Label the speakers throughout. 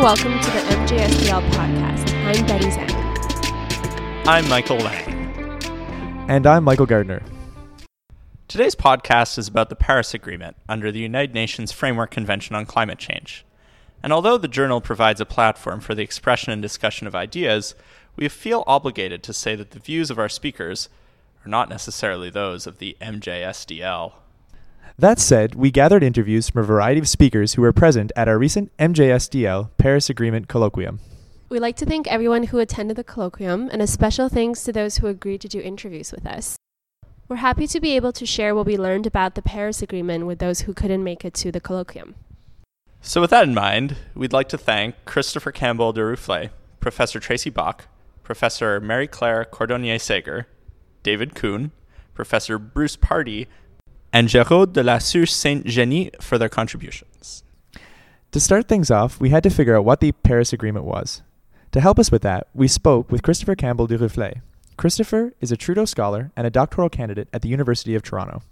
Speaker 1: and welcome to the MJSDL podcast. I'm Betty Zhang.
Speaker 2: I'm Michael Lang.
Speaker 3: And I'm Michael Gardner.
Speaker 2: Today's podcast is about the Paris Agreement under the United Nations Framework Convention on Climate Change. And although the journal provides a platform for the expression and discussion of ideas, we feel obligated to say that the views of our speakers are not necessarily those of the MJSDL.
Speaker 3: That said, we gathered interviews from a variety of speakers who were present at our recent MJSDL Paris Agreement colloquium.
Speaker 1: We'd like to thank everyone who attended the colloquium and a special thanks to those who agreed to do interviews with us. We're happy to be able to share what we learned about the Paris Agreement with those who couldn't make it to the colloquium.
Speaker 2: So, with that in mind, we'd like to thank Christopher Campbell-Duruflé, Professor Tracy Bach, Professor Mary Claire Cordonnier Sager, David Coon, Professor Bruce Pardy, and Géraud de Lassus Saint-Geniès for their contributions.
Speaker 3: To start things off, we had to figure out what the Paris Agreement was. To help us with that, we spoke with Christopher Campbell-Duruflé. Christopher is a Trudeau scholar and a doctoral candidate at the University of Toronto.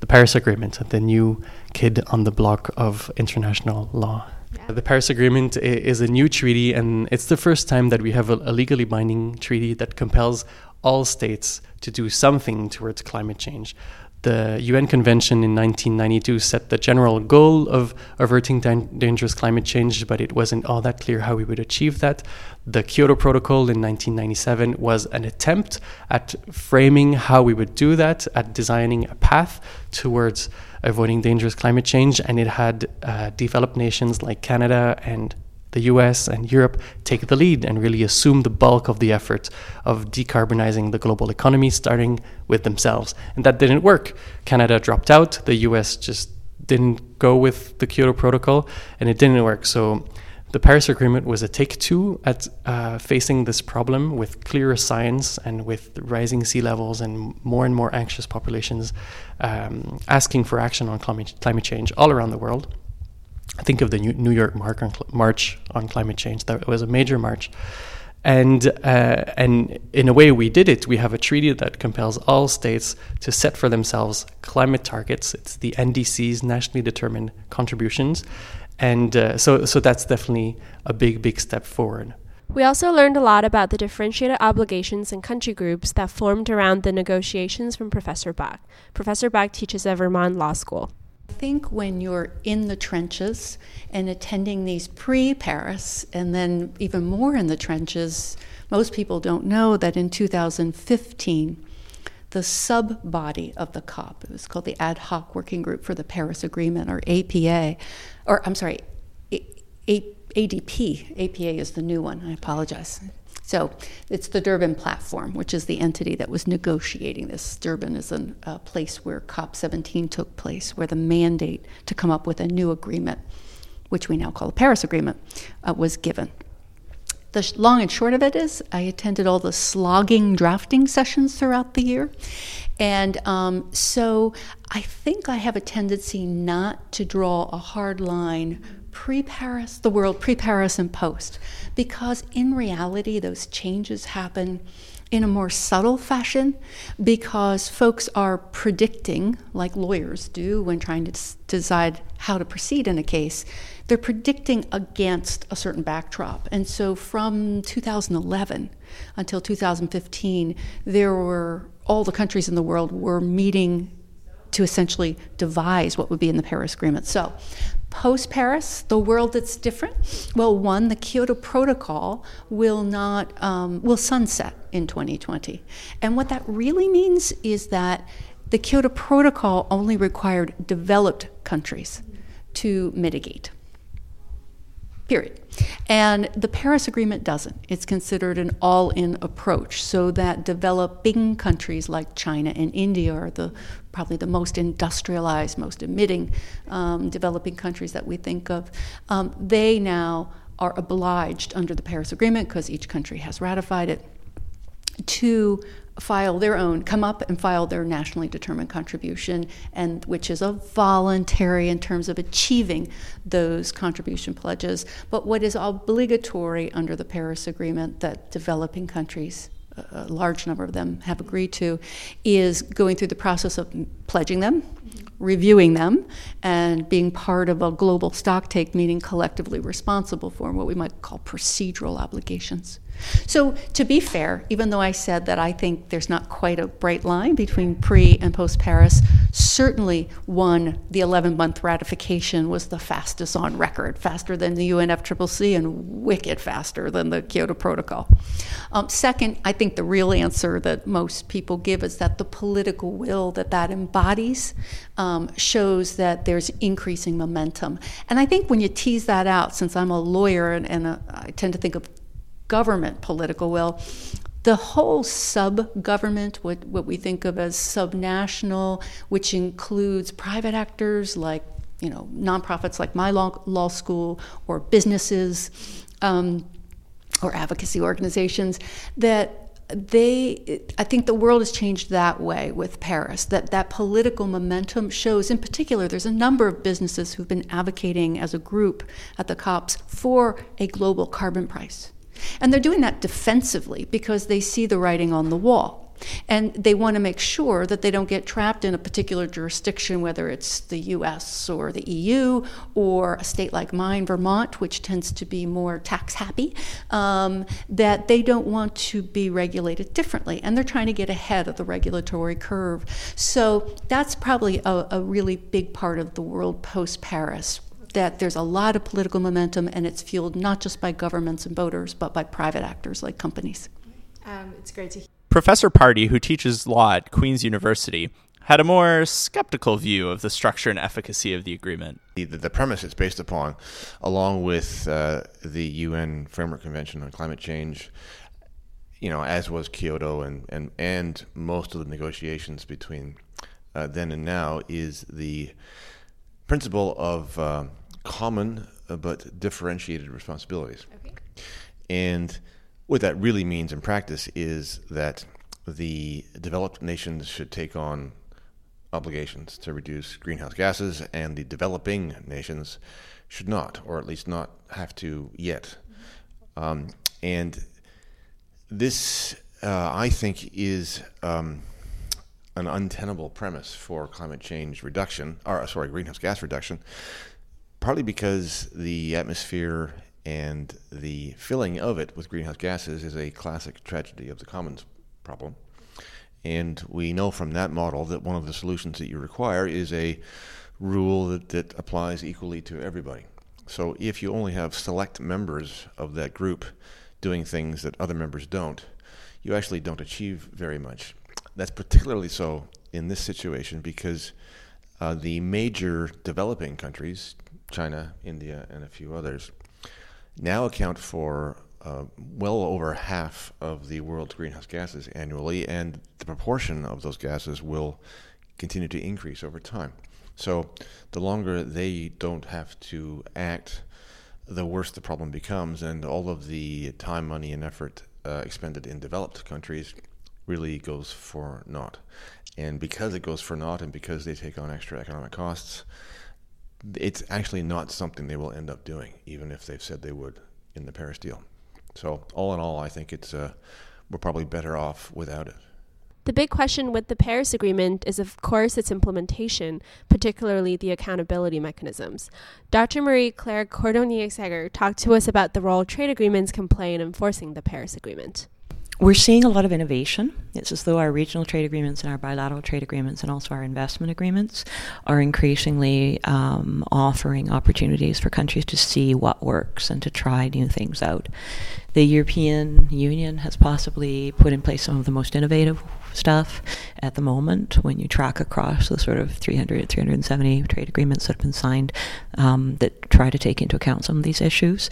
Speaker 4: The Paris Agreement, the new kid on the block of international law. Yeah. The Paris Agreement is a new treaty, and it's the first time that we have a, legally binding treaty that compels all states to do something towards climate change. The UN Convention in 1992 set the general goal of averting dan- dangerous climate change, but it wasn't all that clear how we would achieve that. The Kyoto Protocol in 1997 was an attempt at framing how we would do that, at designing a path towards avoiding dangerous climate change, and it had uh, developed nations like Canada and the US and Europe take the lead and really assume the bulk of the effort of decarbonizing the global economy, starting with themselves. And that didn't work. Canada dropped out, the US just didn't go with the Kyoto Protocol, and it didn't work. So the Paris Agreement was a take two at uh, facing this problem with clearer science and with rising sea levels and more and more anxious populations um, asking for action on climate, climate change all around the world. Think of the New York March on climate change. That was a major march. And, uh, and in a way, we did it. We have a treaty that compels all states to set for themselves climate targets. It's the NDC's nationally determined contributions. And uh, so, so that's definitely a big, big step forward.
Speaker 1: We also learned a lot about the differentiated obligations and country groups that formed around the negotiations from Professor Bach. Professor Bach teaches at Vermont Law School.
Speaker 5: I think when you're in the trenches and attending these pre Paris, and then even more in the trenches, most people don't know that in 2015, the sub body of the COP, it was called the Ad Hoc Working Group for the Paris Agreement, or APA, or I'm sorry, A- A- ADP. APA is the new one, I apologize. So it's the Durban platform, which is the entity that was negotiating this. Durban is a uh, place where COP17 took place, where the mandate to come up with a new agreement, which we now call the Paris Agreement, uh, was given. The sh- long and short of it is, I attended all the slogging drafting sessions throughout the year. And um, so I think I have a tendency not to draw a hard line pre Paris, the world pre Paris and post, because in reality, those changes happen in a more subtle fashion because folks are predicting, like lawyers do when trying to decide how to proceed in a case, they're predicting against a certain backdrop. And so from 2011 until 2015, there were all the countries in the world were meeting to essentially devise what would be in the Paris Agreement. So, post Paris, the world that's different. Well, one, the Kyoto Protocol will not um, will sunset in 2020, and what that really means is that the Kyoto Protocol only required developed countries to mitigate period. And the Paris Agreement doesn't. It's considered an all in approach, so that developing countries like China and India are the probably the most industrialized, most emitting um, developing countries that we think of. Um, they now are obliged under the Paris Agreement, because each country has ratified it, to file their own, come up and file their nationally determined contribution, and which is a voluntary in terms of achieving those contribution pledges. But what is obligatory under the Paris Agreement that developing countries a large number of them have agreed to, is going through the process of pledging them, mm-hmm. reviewing them and being part of a global stocktake, meaning collectively responsible for what we might call procedural obligations. So, to be fair, even though I said that I think there's not quite a bright line between pre and post Paris, certainly one, the 11 month ratification was the fastest on record, faster than the UNFCCC and wicked faster than the Kyoto Protocol. Um, second, I think the real answer that most people give is that the political will that that embodies um, shows that there's increasing momentum. And I think when you tease that out, since I'm a lawyer and, and a, I tend to think of government political will. The whole sub government, what, what we think of as subnational, which includes private actors like you know nonprofits like my law, law school or businesses um, or advocacy organizations, that they i think the world has changed that way with paris that that political momentum shows in particular there's a number of businesses who've been advocating as a group at the cops for a global carbon price and they're doing that defensively because they see the writing on the wall. And they want to make sure that they don't get trapped in a particular jurisdiction, whether it's the US or the EU or a state like mine, Vermont, which tends to be more tax happy, um, that they don't want to be regulated differently. And they're trying to get ahead of the regulatory curve. So that's probably a, a really big part of the world post Paris that there's a lot of political momentum and it's fueled not just by governments and voters, but by private actors like companies.
Speaker 1: Um, it's great to hear.
Speaker 2: Professor Pardy, who teaches law at Queen's University, had a more skeptical view of the structure and efficacy of the agreement.
Speaker 6: The, the premise it's based upon, along with uh, the UN Framework Convention on Climate Change, you know, as was Kyoto and, and, and most of the negotiations between uh, then and now, is the principle of uh, common uh, but differentiated responsibilities. Okay. And what that really means in practice is that the developed nations should take on obligations to reduce greenhouse gases, and the developing nations should not, or at least not have to yet. Mm-hmm. Um, and this, uh, I think, is um, an untenable premise for climate change reduction, or sorry, greenhouse gas reduction, partly because the atmosphere and the filling of it with greenhouse gases is a classic tragedy of the commons problem. And we know from that model that one of the solutions that you require is a rule that, that applies equally to everybody. So if you only have select members of that group doing things that other members don't, you actually don't achieve very much. That's particularly so in this situation because uh, the major developing countries, China, India, and a few others, now account for uh, well over half of the world's greenhouse gases annually, and the proportion of those gases will continue to increase over time. So, the longer they don't have to act, the worse the problem becomes, and all of the time, money, and effort uh, expended in developed countries really goes for naught. And because it goes for naught and because they take on extra economic costs, it's actually not something they will end up doing, even if they've said they would in the Paris deal. So, all in all, I think it's uh, we're probably better off without it.
Speaker 1: The big question with the Paris Agreement is, of course, its implementation, particularly the accountability mechanisms. Dr. Marie Claire Cordonnier Segger talked to us about the role trade agreements can play in enforcing the Paris Agreement
Speaker 7: we're seeing a lot of innovation. It's as though our regional trade agreements and our bilateral trade agreements and also our investment agreements are increasingly um, offering opportunities for countries to see what works and to try new things out. The European Union has possibly put in place some of the most innovative stuff at the moment when you track across the sort of 300, 370 trade agreements that have been signed um, that try to take into account some of these issues,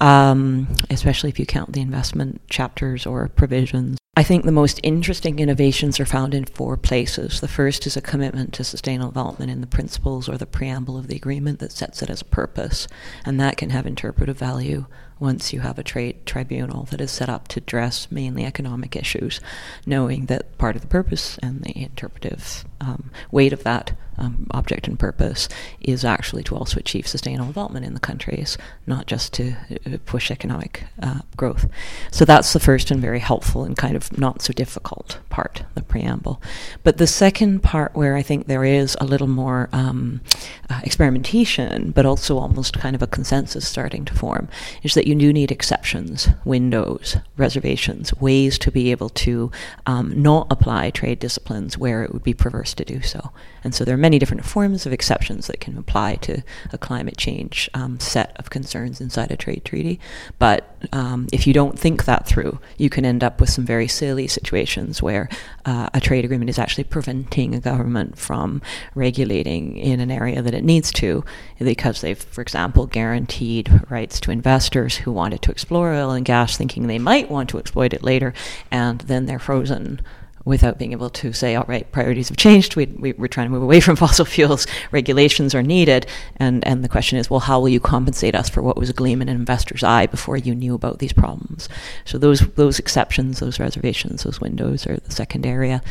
Speaker 7: um, especially if you count the investment chapters or provisions. I think the most interesting innovations are found in four places. The first is a commitment to sustainable development in the principles or the preamble of the agreement that sets it as a purpose, and that can have interpretive value once you have a trade tribunal that is set up to address mainly economic issues, knowing that part of the purpose and the interpretive um, weight of that um, object and purpose is actually to also achieve sustainable development in the countries, not just to uh, push economic uh, growth. So that's the first and very helpful and kind of not so difficult part, the preamble. But the second part, where I think there is a little more um, uh, experimentation, but also almost kind of a consensus starting to form, is that you do need exceptions, windows, reservations, ways to be able to um, not apply trade disciplines where it would be perverse to do so. And so there many different forms of exceptions that can apply to a climate change um, set of concerns inside a trade treaty. But um, if you don't think that through, you can end up with some very silly situations where uh, a trade agreement is actually preventing a government from regulating in an area that it needs to because they've, for example, guaranteed rights to investors who wanted to explore oil and gas thinking they might want to exploit it later, and then they're frozen without being able to say, all right, priorities have changed. We, we, are trying to move away from fossil fuels. Regulations are needed. And, and the question is, well, how will you compensate us for what was a gleam in an investor's eye before you knew about these problems? So those, those exceptions, those reservations, those windows are the second area.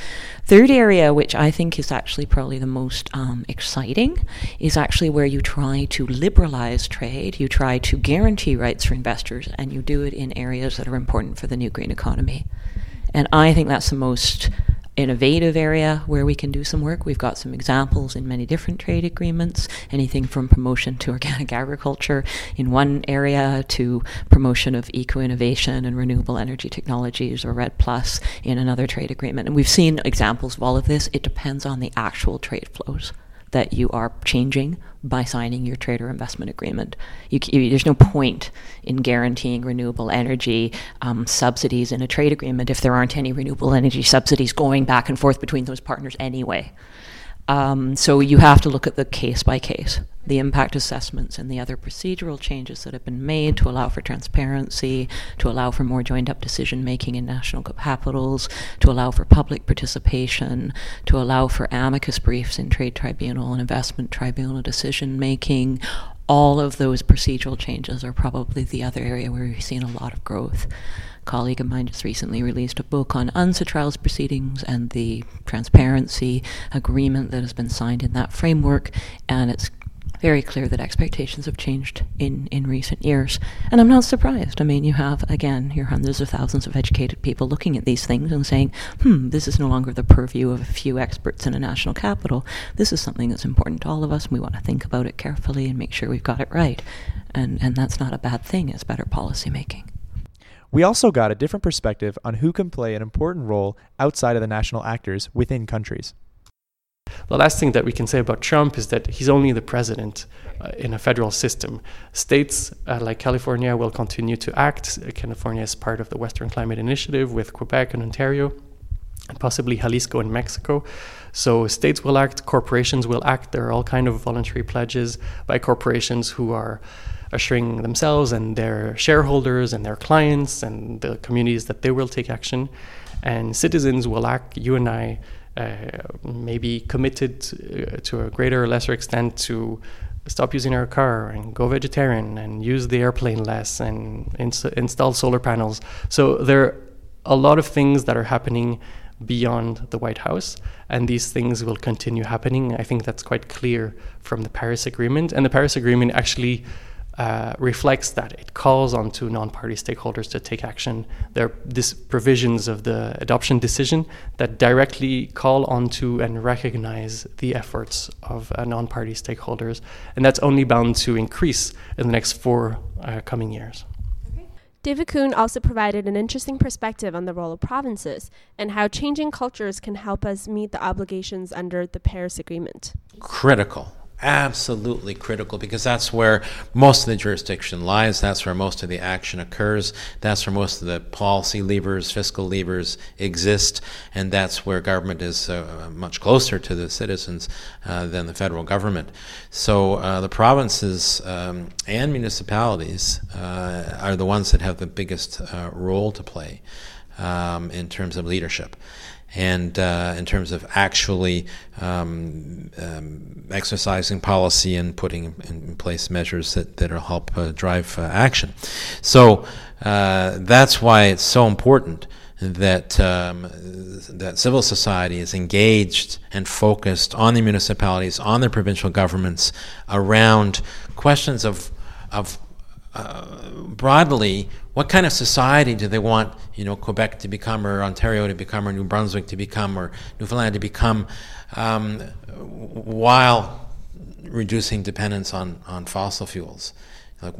Speaker 7: Third area, which I think is actually probably the most um, exciting, is actually where you try to liberalize trade, you try to guarantee rights for investors, and you do it in areas that are important for the new green economy. And I think that's the most innovative area where we can do some work. We've got some examples in many different trade agreements, anything from promotion to organic agriculture in one area to promotion of eco innovation and renewable energy technologies or REDD Plus in another trade agreement. And we've seen examples of all of this. It depends on the actual trade flows that you are changing by signing your trade or investment agreement. You, you, there's no point in guaranteeing renewable energy um, subsidies in a trade agreement if there aren't any renewable energy subsidies going back and forth between those partners anyway. Um, so you have to look at the case by case, the impact assessments, and the other procedural changes that have been made to allow for transparency, to allow for more joined up decision making in national capitals, to allow for public participation, to allow for amicus briefs in trade tribunal and investment tribunal decision making. All of those procedural changes are probably the other area where we've seen a lot of growth. A colleague of mine just recently released a book on UNCITRAL's trials proceedings and the transparency agreement that has been signed in that framework, and it's very clear that expectations have changed in, in recent years. And I'm not surprised. I mean, you have, again, your hundreds of thousands of educated people looking at these things and saying, hmm, this is no longer the purview of a few experts in a national capital. This is something that's important to all of us, and we want to think about it carefully and make sure we've got it right. And, and that's not a bad thing, it's better policy making.
Speaker 3: We also got a different perspective on who can play an important role outside of the national actors within countries.
Speaker 4: The last thing that we can say about Trump is that he's only the president uh, in a federal system. States uh, like California will continue to act. California is part of the Western Climate Initiative with Quebec and Ontario, and possibly Jalisco and Mexico. So states will act, corporations will act. There are all kind of voluntary pledges by corporations who are assuring themselves and their shareholders and their clients and the communities that they will take action. And citizens will act, you and I, maybe committed uh, to a greater or lesser extent to stop using our car and go vegetarian and use the airplane less and ins- install solar panels. So there are a lot of things that are happening beyond the White House, and these things will continue happening. I think that's quite clear from the Paris Agreement. And the Paris Agreement actually uh, reflects that. It calls on to non-party stakeholders to take action. There are these provisions of the adoption decision that directly call on to and recognize the efforts of uh, non-party stakeholders, and that's only bound to increase in the next four uh, coming years.
Speaker 1: David Coon also provided an interesting perspective on the role of provinces and how changing cultures can help us meet the obligations under the Paris Agreement.
Speaker 8: Critical absolutely critical because that's where most of the jurisdiction lies. That's where most of the action occurs. That's where most of the policy levers, fiscal levers exist. And that's where government is uh, much closer to the citizens uh, than the federal government. So uh, the provinces um, and municipalities uh, are the ones that have the biggest uh, role to play um, in terms of leadership and uh, in terms of actually um, um, exercising policy and putting in place measures that, that will help uh, drive uh, action. So uh, that's why it's so important that um, that civil society is engaged and focused on the municipalities, on the provincial governments, around questions of of uh, broadly, what kind of society do they want, you know, Quebec to become, or Ontario to become, or New Brunswick to become, or Newfoundland to become, um, while reducing dependence on, on fossil fuels? Like,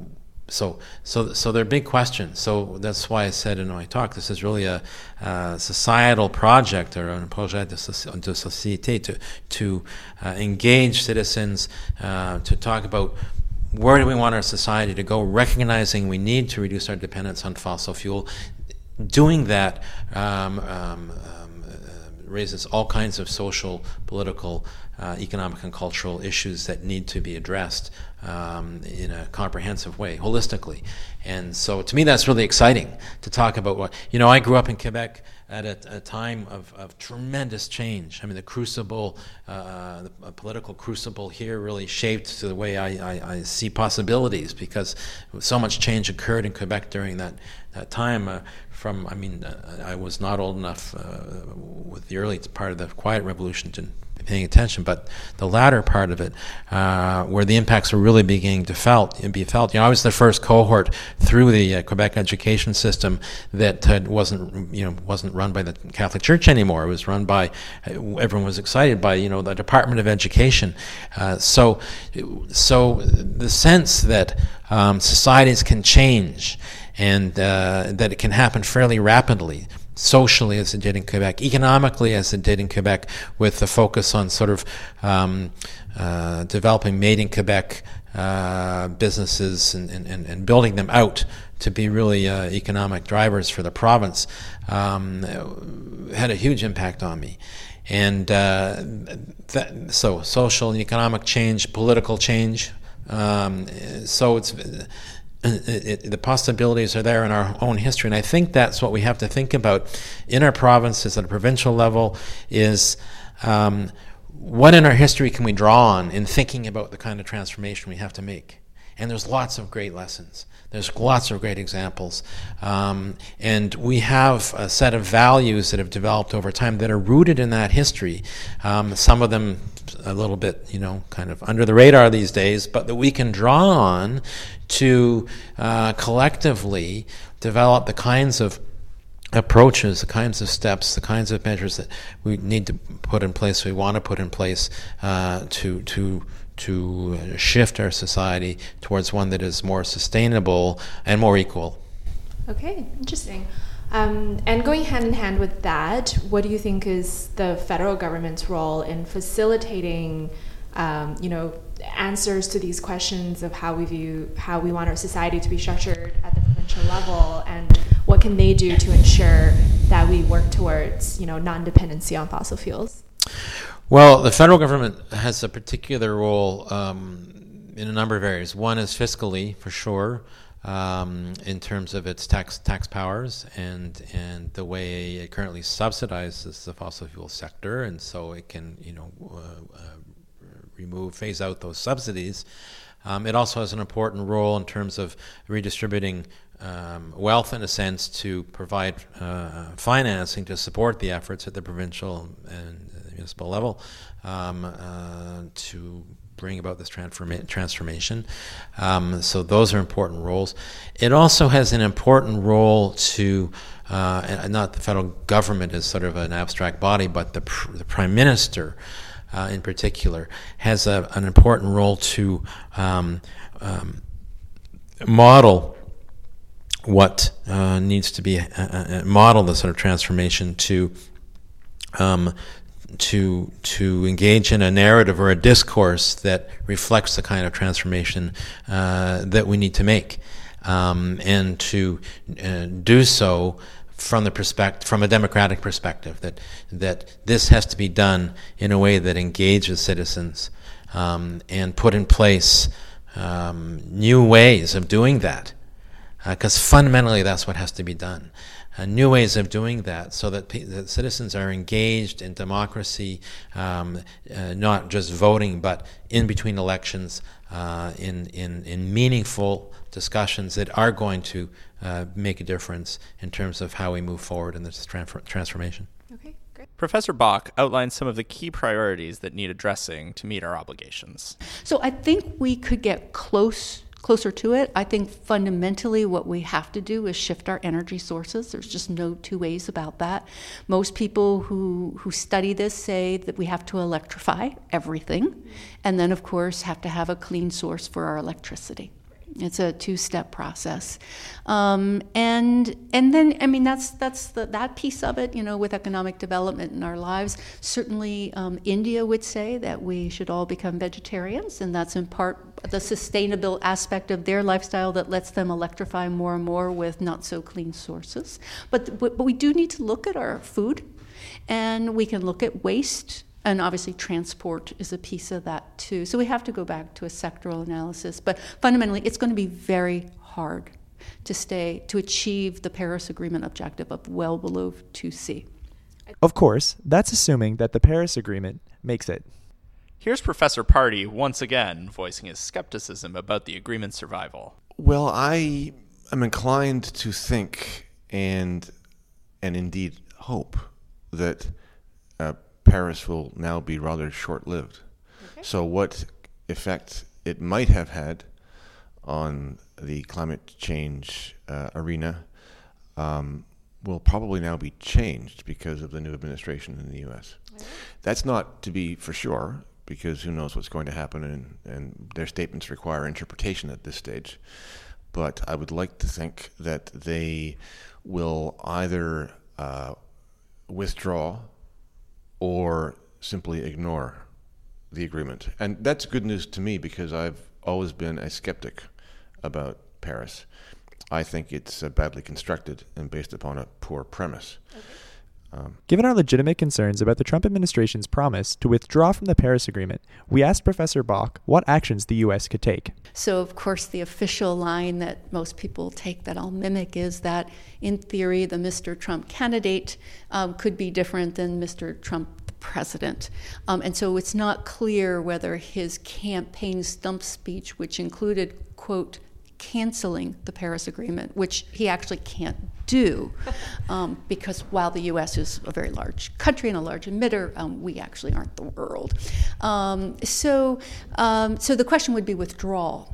Speaker 8: so, so, so they're big questions. So that's why I said in my talk, this is really a, a societal project or a projet de, société to to uh, engage citizens uh, to talk about where do we want our society to go, recognizing we need to reduce our dependence on fossil fuel. Doing that um, um, raises all kinds of social, political, uh, economic, and cultural issues that need to be addressed um, in a comprehensive way, holistically. And so, to me, that's really exciting to talk about what, you know, I grew up in Quebec at a, a time of, of, tremendous change. I mean, the crucible, uh, the political crucible here really shaped the way I, I, I, see possibilities because so much change occurred in Quebec during that, that time. Uh, from, I mean, uh, I was not old enough uh, with the early part of the Quiet Revolution to be paying attention. But the latter part of it, uh, where the impacts were really beginning to felt be felt, you know, I was the first cohort through the uh, Quebec education system that wasn't, you know, wasn't run by the Catholic Church anymore. It was run by uh, everyone was excited by, you know, the Department of Education. Uh, so, so the sense that um, societies can change and uh, that it can happen fairly rapidly socially as it did in Quebec, economically as it did in Quebec, with the focus on sort of um, uh, developing made in Quebec uh, businesses and, and, and building them out to be really uh, economic drivers for the province, um, had a huge impact on me. And uh, that, so, social and economic change, political change. Um, so it's it, the possibilities are there in our own history, and I think that's what we have to think about in our provinces at a provincial level. Is um, what in our history can we draw on in thinking about the kind of transformation we have to make? And there's lots of great lessons. There's lots of great examples. Um, and we have a set of values that have developed over time that are rooted in that history. Um, some of them a little bit, you know, kind of under the radar these days, but that we can draw on to uh, collectively develop the kinds of approaches, the kinds of steps, the kinds of measures that we need to put in place, we want to put in place uh, to to to shift our society towards one that is more sustainable and more equal.
Speaker 9: Okay, interesting. Um, and going hand in hand with that, what do you think is the federal government's role in facilitating, um, you know, answers to these questions of how we view how we want our society to be structured at the provincial level, and what can they do to ensure that we work towards, you know, non-dependency on fossil fuels?
Speaker 8: Well, the federal government has a particular role um, in a number of areas. One is fiscally, for sure um, in terms of its tax tax powers and and the way it currently subsidizes the fossil fuel sector, and so it can you know uh, uh, remove phase out those subsidies. Um, it also has an important role in terms of redistributing um, wealth, in a sense, to provide uh, financing to support the efforts at the provincial and municipal level um, uh, to bring about this transforma- transformation. Um, so those are important roles. It also has an important role to, uh, not the federal government as sort of an abstract body, but the, pr- the prime minister. Uh, in particular, has a, an important role to um, um, model what uh, needs to be uh, uh, model the sort of transformation to um, to to engage in a narrative or a discourse that reflects the kind of transformation uh, that we need to make, um, and to uh, do so from the perspective from a democratic perspective that that this has to be done in a way that engages citizens um, and put in place um, new ways of doing that. because uh, fundamentally that's what has to be done. Uh, new ways of doing that so that, pe- that citizens are engaged in democracy, um, uh, not just voting, but in between elections, uh, in, in, in meaningful discussions that are going to uh, make a difference in terms of how we move forward in this transfer- transformation.
Speaker 9: Okay, great.
Speaker 2: Professor Bach outlined some of the key priorities that need addressing to meet our obligations.
Speaker 5: So I think we could get close closer to it. I think fundamentally what we have to do is shift our energy sources. There's just no two ways about that. Most people who, who study this say that we have to electrify everything, and then, of course, have to have a clean source for our electricity. It's a two-step process, um, and and then I mean that's that's the, that piece of it. You know, with economic development in our lives, certainly um, India would say that we should all become vegetarians, and that's in part the sustainable aspect of their lifestyle that lets them electrify more and more with not so clean sources. But but we do need to look at our food, and we can look at waste and obviously transport is a piece of that too. So we have to go back to a sectoral analysis, but fundamentally it's going to be very hard to stay to achieve the Paris Agreement objective of well below 2C.
Speaker 3: Of course, that's assuming that the Paris Agreement makes it.
Speaker 2: Here's Professor Pardy once again voicing his skepticism about the agreement's survival.
Speaker 6: Well, I am inclined to think and and indeed hope that uh, Paris will now be rather short lived. Okay. So, what effect it might have had on the climate change uh, arena um, will probably now be changed because of the new administration in the U.S. That's not to be for sure because who knows what's going to happen, and, and their statements require interpretation at this stage. But I would like to think that they will either uh, withdraw or simply ignore the agreement. And that's good news to me because I've always been a skeptic about Paris. I think it's uh, badly constructed and based upon a poor premise. Okay.
Speaker 3: Um, Given our legitimate concerns about the Trump administration's promise to withdraw from the Paris Agreement, we asked Professor Bach what actions the U.S. could take.
Speaker 5: So, of course, the official line that most people take that I'll mimic is that, in theory, the Mr. Trump candidate um, could be different than Mr. Trump the president. Um, and so it's not clear whether his campaign stump speech, which included, quote, canceling the Paris Agreement, which he actually can't do, um, because while the U.S. is a very large country and a large emitter, um, we actually aren't the world. Um, so, um, so the question would be withdrawal,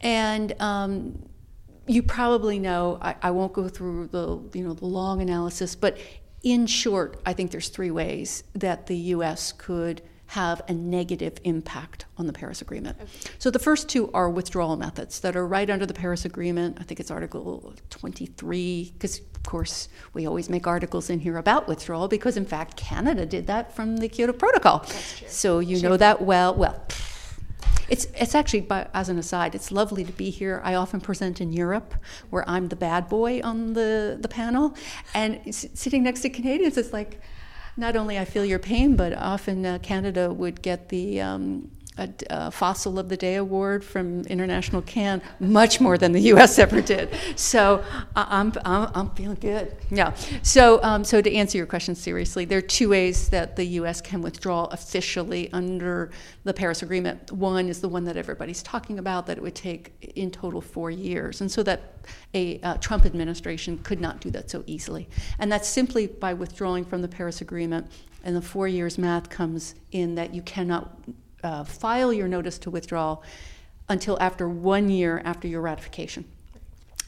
Speaker 5: and um, you probably know. I, I, won't go through the you know the long analysis, but in short, I think there's three ways that the U.S. could have a negative impact on the Paris Agreement. Okay. So the first two are withdrawal methods that are right under the Paris Agreement. I think it's Article 23, because of course we always make articles in here about withdrawal, because in fact Canada did that from the Kyoto Protocol. So you know that well. Well, it's it's actually, by, as an aside, it's lovely to be here. I often present in Europe, where I'm the bad boy on the the panel, and sitting next to Canadians, it's like not only I feel your pain, but often uh, Canada would get the um, a, a, Fossil of the Day award from International CAN much more than the U.S. ever did. So I'm, I'm, I'm feeling good. Yeah. So, um, so to answer your question seriously, there are two ways that the U.S. can withdraw officially under the Paris Agreement. One is the one that everybody's talking about, that it would take in total four years. And so that a uh, Trump administration could not do that so easily. And that's simply by withdrawing from the Paris Agreement. And the four years math comes in that you cannot uh, file your notice to withdraw until after one year after your ratification.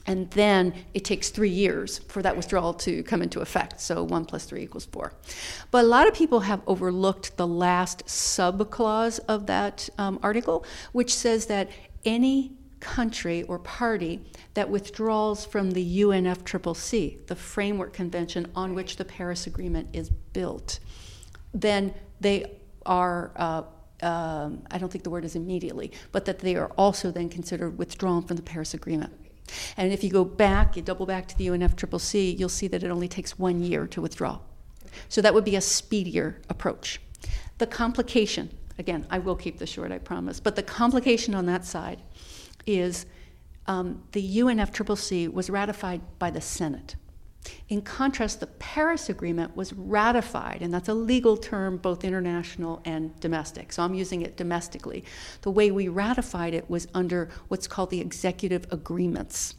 Speaker 5: And then it takes three years for that withdrawal to come into effect. So one plus three equals four. But a lot of people have overlooked the last subclause of that um, article, which says that any country or party that withdraws from the UNFCCC, the framework convention on which the Paris Agreement is built, then they are uh, um, I don't think the word is immediately, but that they are also then considered withdrawn from the Paris Agreement. And if you go back, you double back to the UNFCCC, you'll see that it only takes one year to withdraw. So that would be a speedier approach. The complication, again, I will keep this short, I promise, but the complication on that side is um, the UNFCCC was ratified by the Senate. In contrast, the Paris Agreement was ratified, and that's a legal term, both international and domestic. So I'm using it domestically. The way we ratified it was under what's called the Executive Agreements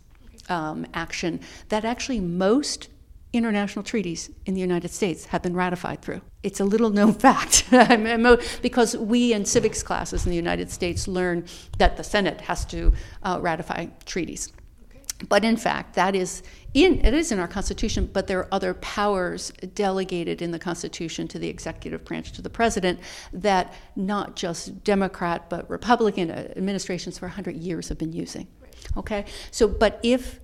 Speaker 5: um, action, that actually most international treaties in the United States have been ratified through. It's a little known fact because we in civics classes in the United States learn that the Senate has to uh, ratify treaties. But in fact, that is in it is in our Constitution, but there are other powers delegated in the Constitution to the executive branch to the president that not just Democrat but Republican administrations for 100 years have been using. Okay, so but if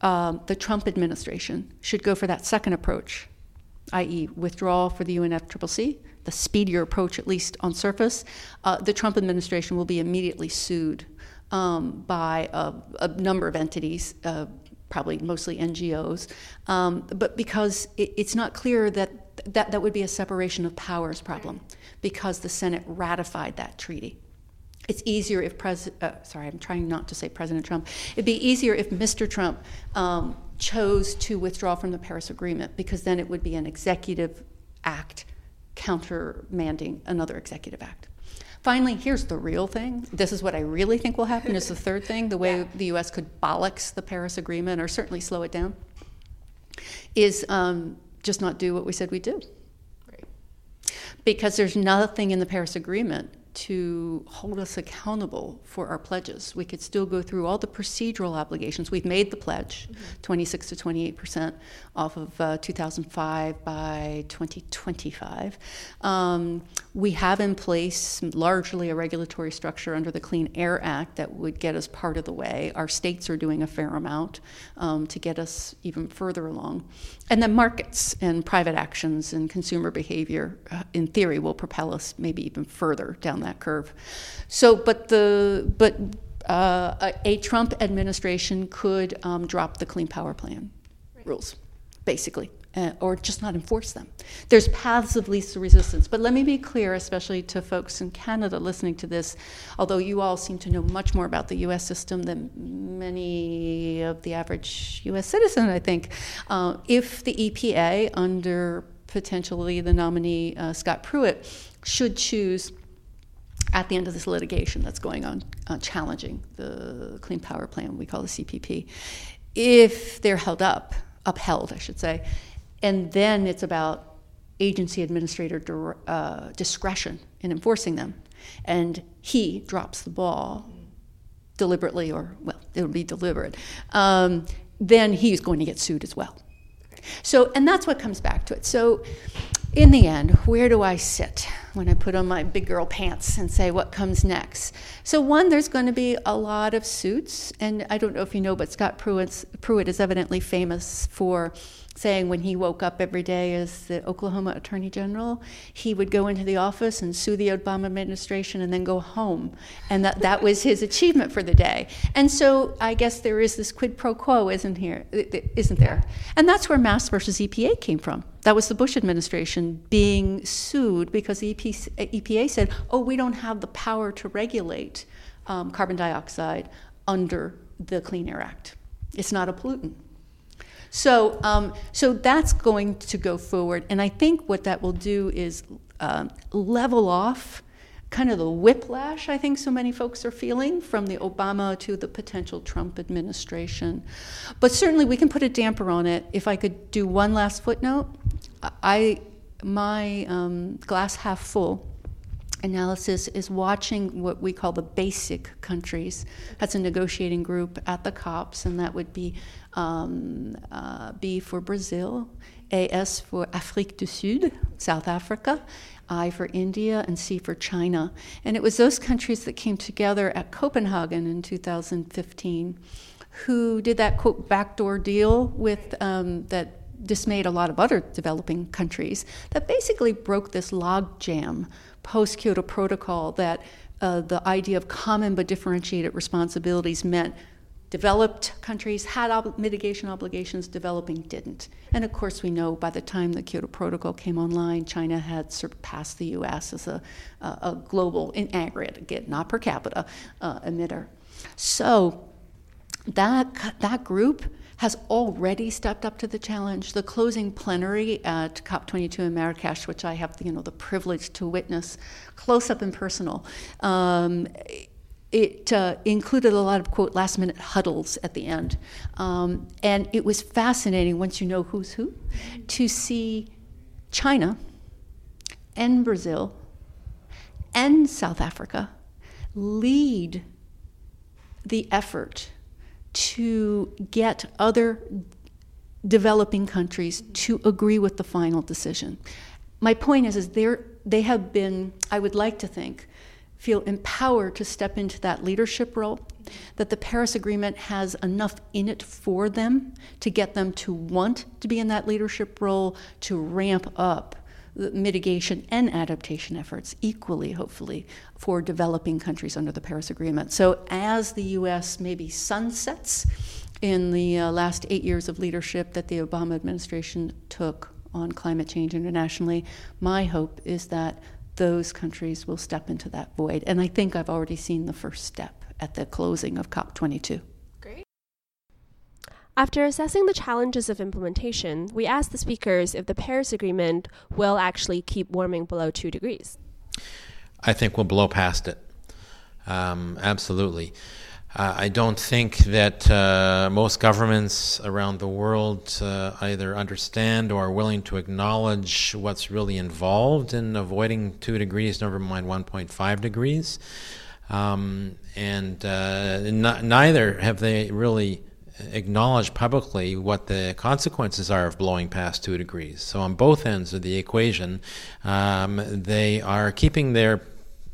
Speaker 5: um, the Trump administration should go for that second approach, i.e., withdrawal for the UNFCCC, the speedier approach, at least on surface, uh, the Trump administration will be immediately sued um, by a, a, number of entities, uh, probably mostly NGOs, um, but because it, it's not clear that, that that would be a separation of powers problem because the Senate ratified that treaty. It's easier if President, uh, sorry, I'm trying not to say President Trump. It'd be easier if Mr. Trump um, chose to withdraw from the Paris Agreement because then it would be an executive act countermanding another executive act. Finally, here's the real thing. This is what I really think will happen. Is the third thing the way yeah. the U.S. could bollocks the Paris Agreement or certainly slow it down is um, just not do what we said we'd do. Right. Because there's nothing in the Paris Agreement to hold us accountable for our pledges. We could still go through all the procedural obligations. We've made the pledge, mm-hmm. 26 to 28 percent off of uh, 2005 by 2025. Um, we have in place largely a regulatory structure under the Clean Air Act that would get us part of the way. Our states are doing a fair amount um, to get us even further along. And then markets and private actions and consumer behavior, uh, in theory, will propel us maybe even further down that curve. So, but the but uh, a, Trump administration could um, drop the Clean Power Plan right. rules, basically uh, or just not enforce them. There's paths of least resistance. But let me be clear, especially to folks in Canada listening to this, although you all seem to know much more about the US system than many of the average US citizen, I think. Uh, if the EPA, under potentially the nominee uh, Scott Pruitt, should choose at the end of this litigation that's going on, uh, challenging the Clean Power Plan, we call the CPP, if they're held up, upheld, I should say, and then it's about agency administrator uh, discretion in enforcing them. And he drops the ball deliberately, or, well, it'll be deliberate. Um, then he's going to get sued as well. So, and that's what comes back to it. So, in the end, where do I sit when I put on my big girl pants and say what comes next? So, one, there's going to be a lot of suits, and I don't know if you know, but Scott Pruitt is evidently famous for saying when he woke up every day as the Oklahoma Attorney General, he would go into the office and sue the Obama administration and then go home. And that, that was his achievement for the day. And so I guess there is this quid pro quo, isn't here, isn't there? And that's where Mass versus EPA came from. That was the Bush administration being sued because the EPA said, oh, we don't have the power to regulate um, carbon dioxide under the Clean Air Act. It's not a pollutant. So, um, so that's going to go forward, and I think what that will do is uh, level off kind of the whiplash I think so many folks are feeling from the Obama to the potential Trump administration. But certainly we can put a damper on it. If I could do one last footnote, I my um, glass half full analysis is watching what we call the basic countries. That's a negotiating group at the COPs, and that would be um, uh, B for Brazil, AS for Afrique du Sud, South Africa, I for India, and C for China. And it was those countries that came together at Copenhagen in 2015 who did that quote backdoor deal with um, that dismayed a lot of other developing countries that basically broke this logjam post Kyoto Protocol that uh, the idea of common but differentiated responsibilities meant developed countries had ob- mitigation obligations, developing didn't. And of course, we know by the time the Kyoto Protocol came online, China had surpassed the US as a, a global, in aggregate, again, not per capita, uh, emitter. So, that that group has already stepped up to the challenge. The closing plenary at COP22 in Marrakesh, which I have you know the privilege to witness close up and personal. Um, it uh, included a lot of quote last minute huddles at the end um, and it was fascinating once you know who's who to see china and brazil and south africa lead the effort to get other developing countries to agree with the final decision. My point is, is they have been, I would like to think, feel empowered to step into that leadership role, that the Paris Agreement has enough in it for them to get them to want to be in that leadership role, to ramp up mitigation and adaptation efforts equally, hopefully, for developing countries under the Paris Agreement. So, as the U.S. maybe sunsets in the uh, last eight years of leadership that the Obama administration took on climate change internationally, my hope is that those countries will step into that void. And I think I've already seen the first step at the closing of COP22.
Speaker 1: After assessing the challenges of implementation, we asked the speakers if the Paris Agreement will actually keep warming below 2 degrees.
Speaker 8: I think we'll blow past it. Um, absolutely. Uh, I don't think that uh, most governments around the world uh, either understand or are willing to acknowledge what's really involved in avoiding 2 degrees, never mind 1.5 degrees. Um, and uh, n- neither have they really acknowledge publicly what the consequences are of blowing past two degrees. So, on both ends of the equation, um, they are keeping their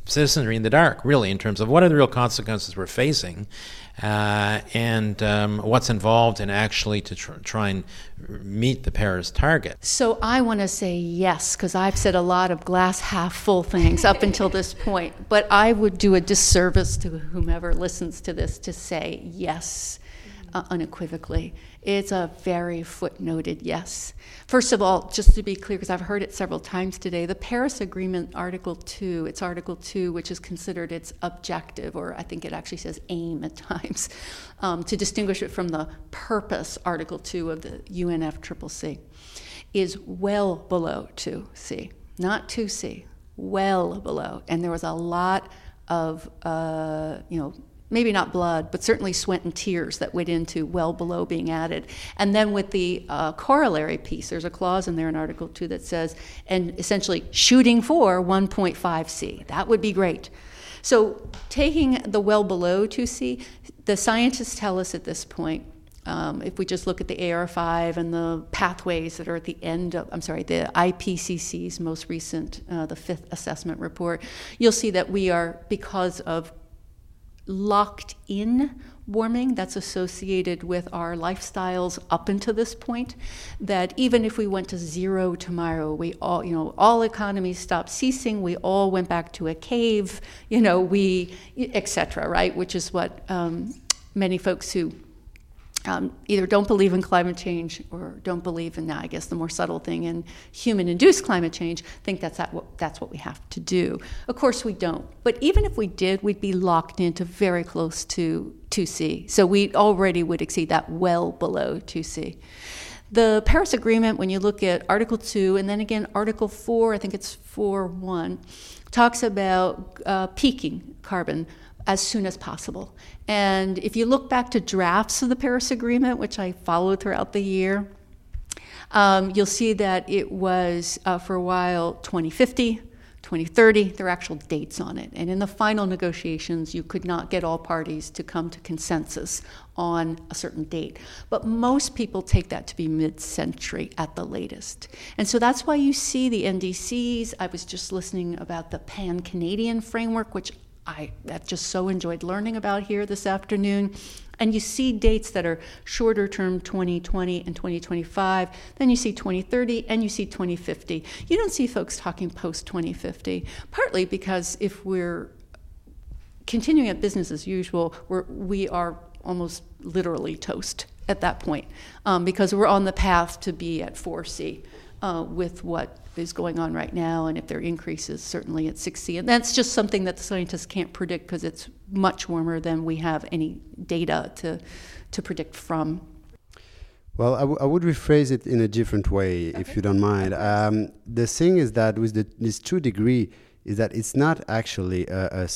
Speaker 8: citizenry in the dark, really, in terms of what are the real consequences we're facing uh, and um, what's involved in actually to tr- try and meet the Paris target.
Speaker 5: So I want to say yes, because I've said a lot of glass half full things up until this point, but I would do a disservice to whomever listens to this to say yes uh, unequivocally. It's a very footnoted yes. First of all, just to be clear, because I've heard it several times today, the Paris Agreement, Article 2, it's Article 2, which is considered its objective, or I think it actually says aim at times, um, to distinguish it from the purpose, Article 2 of the UNFCCC, is well below 2C, not 2C, well below. And there was a lot of, uh, you know, maybe not blood, but certainly sweat and tears that went into well below being added. And then with the uh, corollary piece, there's a clause in there in Article 2 that says, and essentially shooting for 1.5C. That would be great. So taking the well below 2C, the scientists tell us at this point um, if we just look at the AR5 and the pathways that are at the end of, I'm sorry, the IPCC's most recent, uh, the fifth assessment report, you'll see that we are, because of locked in warming that's associated with our lifestyles up until this point that even if we went to zero tomorrow we all you know all economies stopped ceasing we all went back to a cave you know we etc right? Which is what um, many folks who um, either don't believe in climate change or don't believe in, I guess, the more subtle thing in human-induced climate change, think that's that what, that's what we have to do. Of course, we don't. But even if we did, we'd be locked into very close to 2C. So we already would exceed that well below 2C. The Paris Agreement, when you look at Article 2 and then again Article 4, I think it's 4.1, talks about uh, peaking carbon as soon as possible. And if you look back to drafts of the Paris Agreement, which I followed throughout the year, um, you'll see that it was uh, for a while 2050, 2030. There are actual dates on it. And in the final negotiations, you could not get all parties to come to consensus on a certain date. But most people take that to be mid century at the latest. And so that's why you see the NDCs. I was just listening about the Pan Canadian framework, which I have just so enjoyed learning about here this afternoon. And you see dates that are shorter term 2020 and 2025, then you see 2030 and you see 2050. You don't see folks talking post 2050, partly because if we're continuing at business as usual, we're, we are almost literally toast at that point um, because we're on the path to be at 4C uh, with what is going on right now, and if there are increases, certainly at 6C. And that's just something that the scientists can't predict because it's much warmer than we have any data to, to predict from.
Speaker 10: Well, I, w- I would rephrase it in a different way, okay. if you don't mind. Um, the thing is that with the, this two degree, is that it's not actually a, a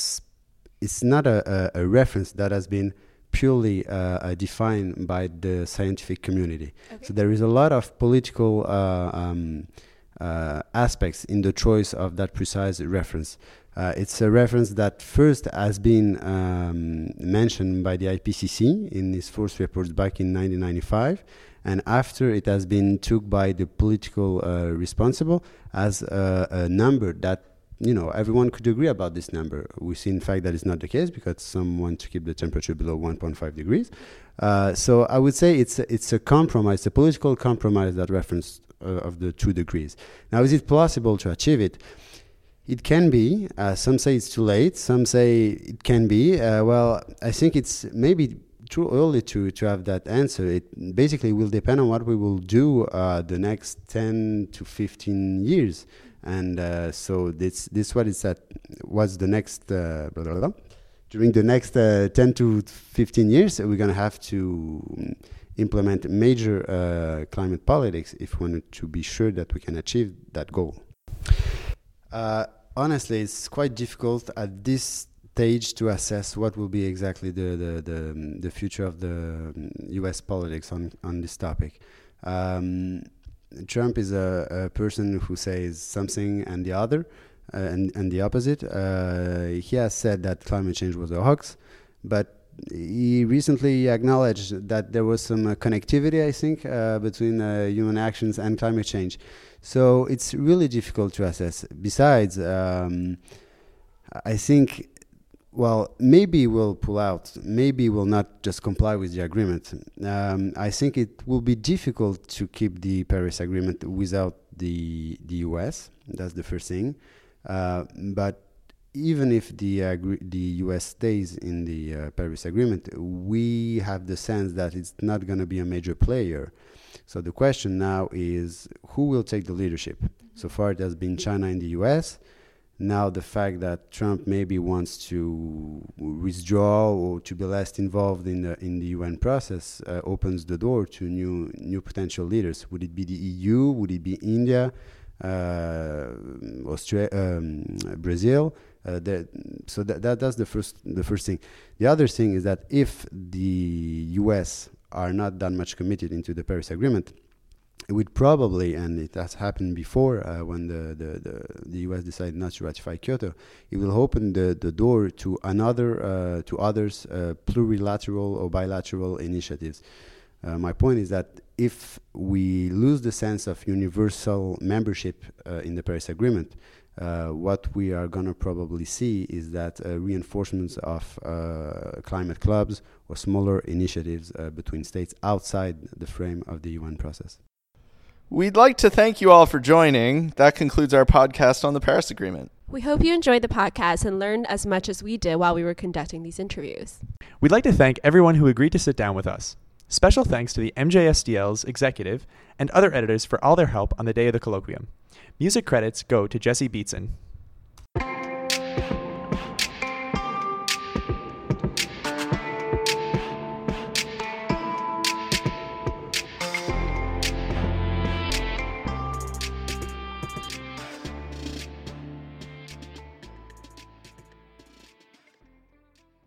Speaker 10: it's not a, a, a, reference that has been purely uh, defined by the scientific community. Okay. So there is a lot of political uh, um, uh, aspects in the choice of that precise reference. Uh, it's a reference that first has been um, mentioned by the IPCC in its first reports back in 1995, and after it has been took by the political uh, responsible as a, a number that you know, everyone could agree about this number. We see, in fact, that is not the case because some want to keep the temperature below 1.5 degrees. Uh, so I would say it's a, it's a compromise, a political compromise that reference uh, of the two degrees. Now, is it possible to achieve it? It can be. Uh, some say it's too late. Some say it can be. Uh, well, I think it's maybe too early to, to have that answer. It basically will depend on what we will do uh, the next 10 to 15 years and uh, so this this what is that was the next uh, blah, blah, blah. during the next uh, 10 to 15 years we're going to have to um, implement major uh, climate politics if we want to be sure that we can achieve that goal uh, honestly it's quite difficult at this stage to assess what will be exactly the the, the, um, the future of the US um, politics on on this topic um, Trump is a, a, person who says something and the other, uh, and, and the opposite. Uh, he has said that climate change was a hoax, but he recently acknowledged that there was some uh, connectivity, I think, uh, between uh, human actions and climate change. So it's really difficult to assess. Besides, um, I think well, maybe we'll pull out. Maybe we'll not just comply with the agreement. Um, I think it will be difficult to keep the Paris Agreement without the the U.S. That's the first thing. Uh, but even if the the U.S. stays in the uh, Paris Agreement, we have the sense that it's not going to be a major player. So the question now is who will take the leadership. So far, it has been China and the U.S now the fact that Trump maybe wants to withdraw or to be less involved in the in the UN process uh, opens the door to new new potential leaders. Would it be the EU? Would it be India, uh, um, Brazil? Uh, that, so that, that that's the first the first thing. The other thing is that if the US are not that much committed into the Paris Agreement, it would probably, and it has happened before uh, when the, the, the, the, U.S. decided not to ratify Kyoto, it will open the, the door to another uh, to others uh, plurilateral or bilateral initiatives. Uh, my point is that if we lose the sense of universal membership uh, in the Paris Agreement, uh, what we are going to probably see is that reinforcements of climate clubs or smaller initiatives between states outside the frame of the UN process.
Speaker 2: We'd like to thank you all for joining. That concludes our podcast on the Paris Agreement.
Speaker 1: We hope you enjoyed the podcast and learned as much as we did while we were conducting these interviews.
Speaker 3: We'd like to thank everyone who agreed to sit down with us. Special thanks to the MJSDL's executive and other editors for all their help on the day of the colloquium. Music credits go to Jesse Beatson.